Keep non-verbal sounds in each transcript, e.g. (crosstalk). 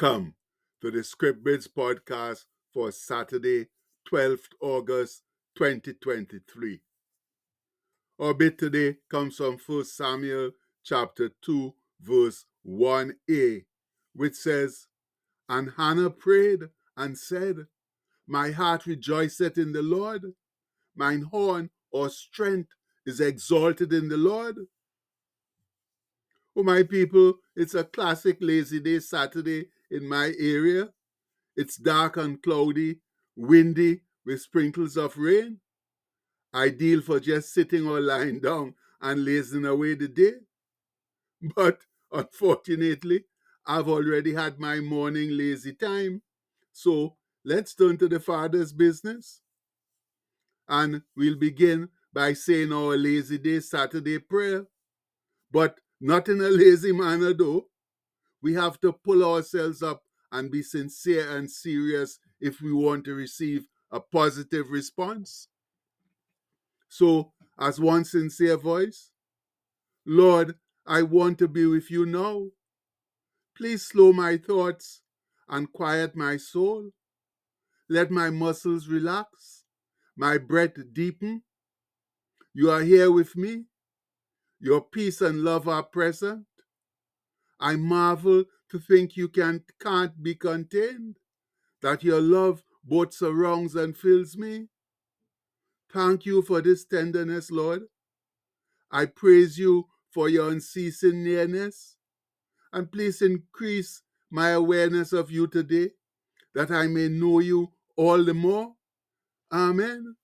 Welcome to the Script Bids podcast for Saturday, 12th August 2023. Our bit today comes from 1 Samuel chapter 2, verse 1a, which says, And Hannah prayed and said, My heart rejoiceth in the Lord, mine horn or strength is exalted in the Lord. Oh, my people, it's a classic lazy day Saturday in my area. It's dark and cloudy, windy, with sprinkles of rain. Ideal for just sitting or lying down and lazing away the day. (laughs) But unfortunately, I've already had my morning lazy time. So let's turn to the Father's business. And we'll begin by saying our lazy day Saturday prayer. But not in a lazy manner, though. We have to pull ourselves up and be sincere and serious if we want to receive a positive response. So, as one sincere voice, Lord, I want to be with you now. Please slow my thoughts and quiet my soul. Let my muscles relax, my breath deepen. You are here with me. Your peace and love are present. I marvel to think you can, can't be contained, that your love both surrounds and fills me. Thank you for this tenderness, Lord. I praise you for your unceasing nearness. And please increase my awareness of you today, that I may know you all the more. Amen.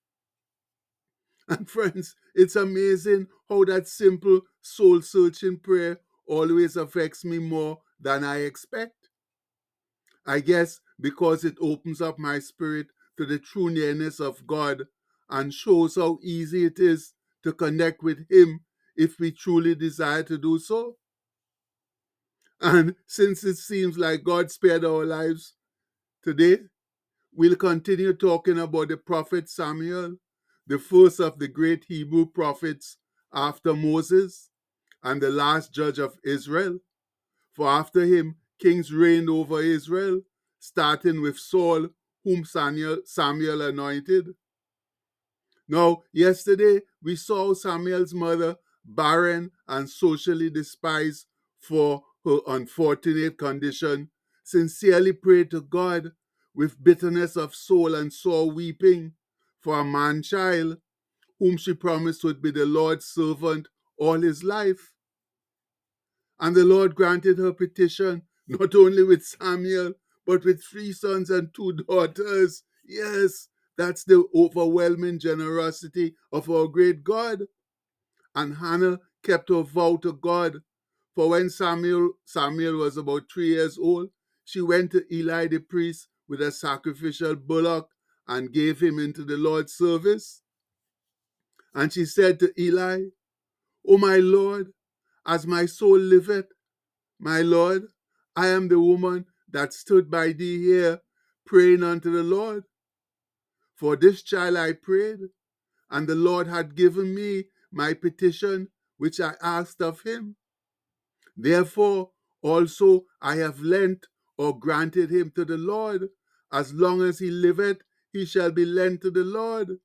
And (laughs) friends, it's amazing how that simple soul searching prayer always affects me more than I expect. I guess because it opens up my spirit to the true nearness of God and shows how easy it is to connect with Him if we truly desire to do so. And since it seems like God spared our lives today, we'll continue talking about the prophet Samuel the first of the great Hebrew prophets after Moses, and the last judge of Israel. For after him, kings reigned over Israel, starting with Saul, whom Samuel, Samuel anointed. Now, yesterday we saw Samuel's mother, barren and socially despised for her unfortunate condition, sincerely prayed to God with bitterness of soul and sore weeping for a man child, whom she promised would be the Lord's servant all his life. And the Lord granted her petition, not only with Samuel, but with three sons and two daughters. Yes, that's the overwhelming generosity of our great God. And Hannah kept her vow to God. For when Samuel, Samuel was about three years old, she went to Eli the priest with a sacrificial bullock and gave him into the Lord's service. And she said to Eli, O my Lord, as my soul liveth, my Lord, I am the woman that stood by thee here, praying unto the Lord. For this child I prayed, and the Lord had given me my petition which I asked of him. Therefore also I have lent or granted him to the Lord, as long as he liveth, he shall be lent to the Lord.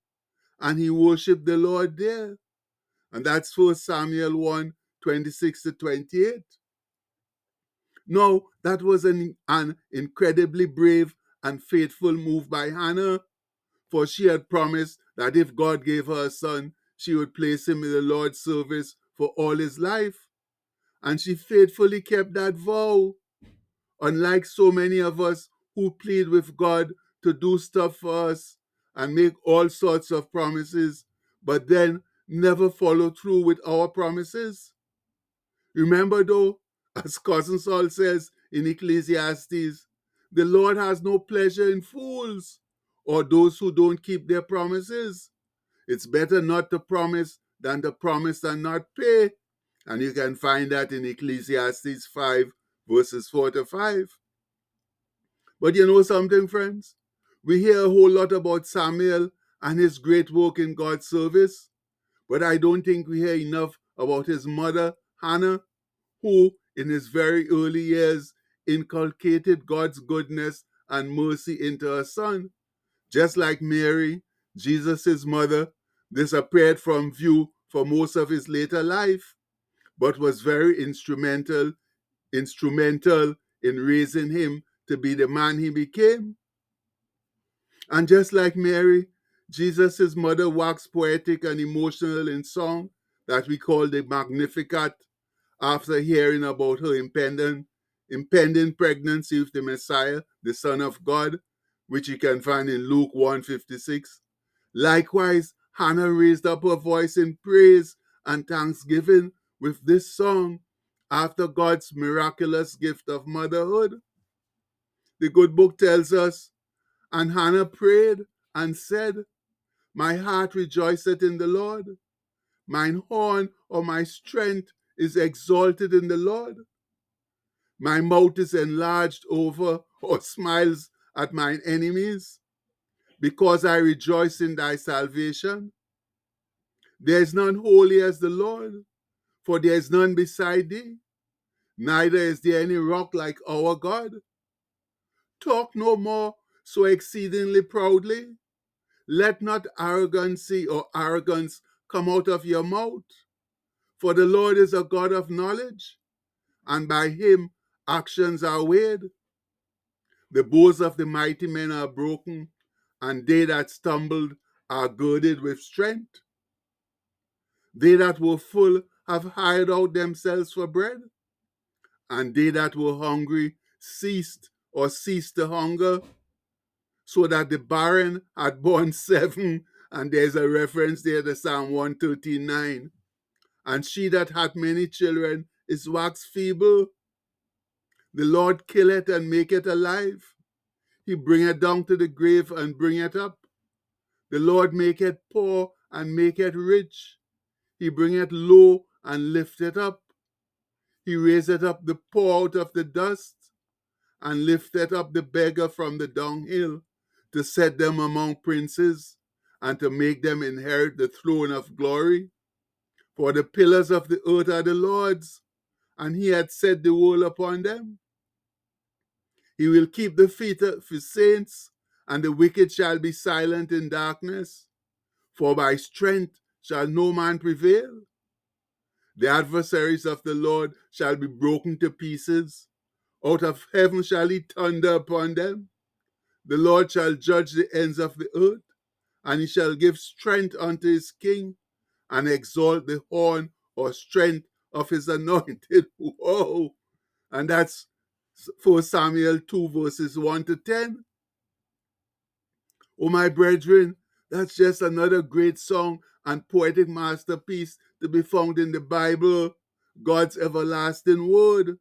And he worshiped the Lord there. And that's 1 Samuel 1 26 to 28. No, that was an, an incredibly brave and faithful move by Hannah, for she had promised that if God gave her a son, she would place him in the Lord's service for all his life. And she faithfully kept that vow. Unlike so many of us who plead with God to do stuff for us and make all sorts of promises, but then never follow through with our promises. Remember, though, as Cousin Sol says in Ecclesiastes, the Lord has no pleasure in fools or those who don't keep their promises. It's better not to promise than to promise and not pay. And you can find that in Ecclesiastes 5, verses 4 to 5. But you know something, friends? We hear a whole lot about Samuel and his great work in God's service, but I don't think we hear enough about his mother, Hannah, who, in his very early years inculcated God's goodness and mercy into her son. Just like Mary, Jesus' mother, disappeared from view for most of his later life, but was very instrumental, instrumental in raising him to be the man he became. And just like Mary, Jesus' mother waxed poetic and emotional in song that we call the Magnificat after hearing about her impending, impending pregnancy with the Messiah, the Son of God, which you can find in Luke 156. Likewise, Hannah raised up her voice in praise and thanksgiving with this song after God's miraculous gift of motherhood. The good book tells us, and Hannah prayed and said, My heart rejoiceth in the Lord. Mine horn or my strength is exalted in the Lord. My mouth is enlarged over or smiles at mine enemies, because I rejoice in thy salvation. There is none holy as the Lord, for there is none beside thee, neither is there any rock like our God. Talk no more so exceedingly proudly. Let not arrogancy or arrogance come out of your mouth. For the Lord is a God of knowledge, and by him actions are weighed. The bows of the mighty men are broken, and they that stumbled are girded with strength. They that were full have hired out themselves for bread, and they that were hungry ceased or ceased to hunger, so that the barren had borne (laughs) seven, and there's a reference there to Psalm 139. And she that hath many children is waxed feeble. The Lord killeth and maketh alive. He bringeth down to the grave and bringeth up. The Lord maketh poor and maketh rich. He bringeth low and lifteth up. He raiseth up the poor out of the dust and lifteth up the beggar from the dunghill to set them among princes and to make them inherit the throne of glory. For the pillars of the earth are the Lord's, and he hath set the whole upon them. He will keep the feet of his saints, and the wicked shall be silent in darkness. For by strength shall no man prevail. The adversaries of the Lord shall be broken to pieces. Out of heaven shall he thunder upon them. The Lord shall judge the ends of the earth, and he shall give strength unto his king, and exalt the horn or strength of his anointed. (laughs) Whoa! And that's 1 Samuel 2, verses 1 to 10. Oh, my brethren, that's just another great song and poetic masterpiece to be found in the Bible, God's everlasting word.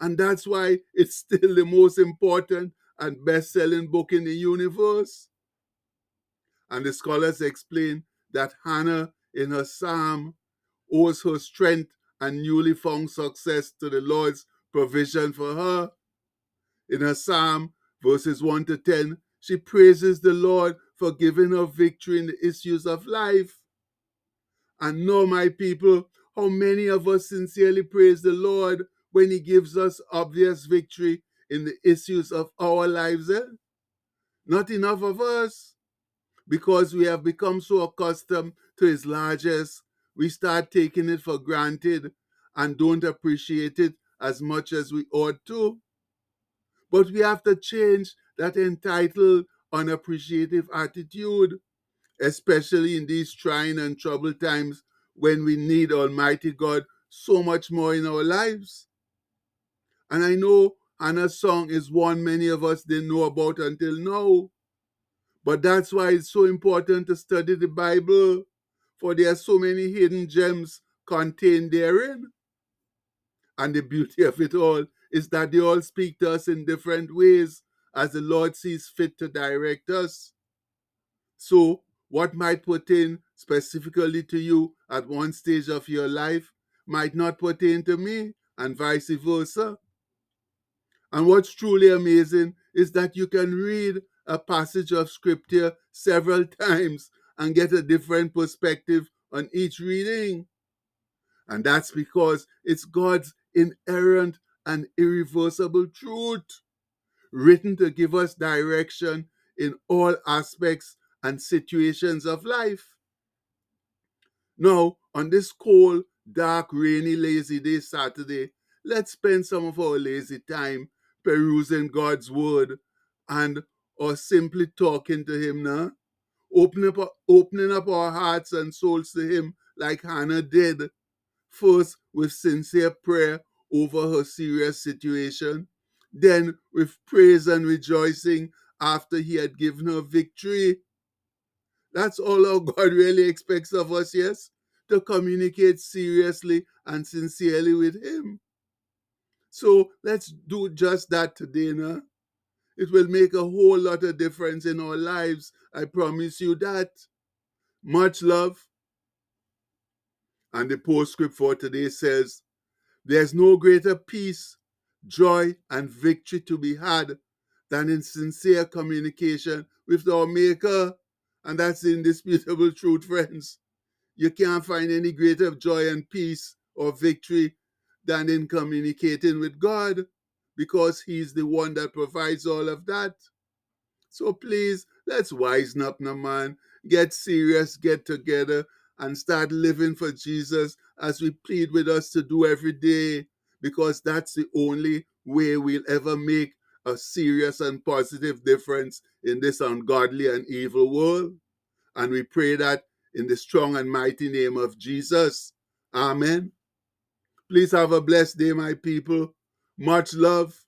And that's why it's (laughs) still the most important and best selling book in the universe. And the scholars explain that Hannah, in her psalm, owes her strength and newly found success to the Lord's provision for her. In her psalm, verses 1 to 10, she praises the Lord for giving her victory in the issues of life. And know, my people, how many of us sincerely praise the Lord when He gives us obvious victory in the issues of our lives? Eh? Not enough of us because we have become so accustomed to his largesse, we start taking it for granted and don't appreciate it as much as we ought to. But we have to change that entitled, unappreciative attitude, especially in these trying and troubled times when we need Almighty God so much more in our lives. And I know Hannah's song is one many of us didn't know about until now. But that's why it's so important to study the Bible, for there are so many hidden gems contained therein. And the beauty of it all is that they all speak to us in different ways as the Lord sees fit to direct us. So, what might pertain specifically to you at one stage of your life might not pertain to me, and vice versa. And what's truly amazing is that you can read a passage of scripture several (laughs) times and get a different perspective on each reading. And that's because it's God's inerrant and irreversible truth, written to give us direction in all aspects and situations of life. Now, on this cold, dark, rainy, lazy day Saturday, let's spend some of our lazy time perusing God's word and or simply talking to him now. Opening up, opening up our hearts and souls to him like Hannah did. First with sincere prayer over her serious situation, then with praise and rejoicing after he had given her victory. That's all our (laughs) God really expects of us, yes? To communicate seriously and sincerely with him. So let's do just that today, now. It will make a whole lot of difference in our lives. I promise you that. Much love. And the postscript for today says, There's no greater peace, joy, and victory to be had than in sincere communication with our Maker. And that's the indisputable (laughs) truth, friends. You can't find any greater joy and peace or victory than in communicating with God because He's the one that provides all of that. So please, let's wisen up now, man. Get serious, get together, and start living for Jesus as we plead with us to do every day, because that's the only way we'll ever make a serious and positive difference in this ungodly and evil world. And we pray that in the strong and mighty name of Jesus. Amen. Please have a blessed day, my people. Much love.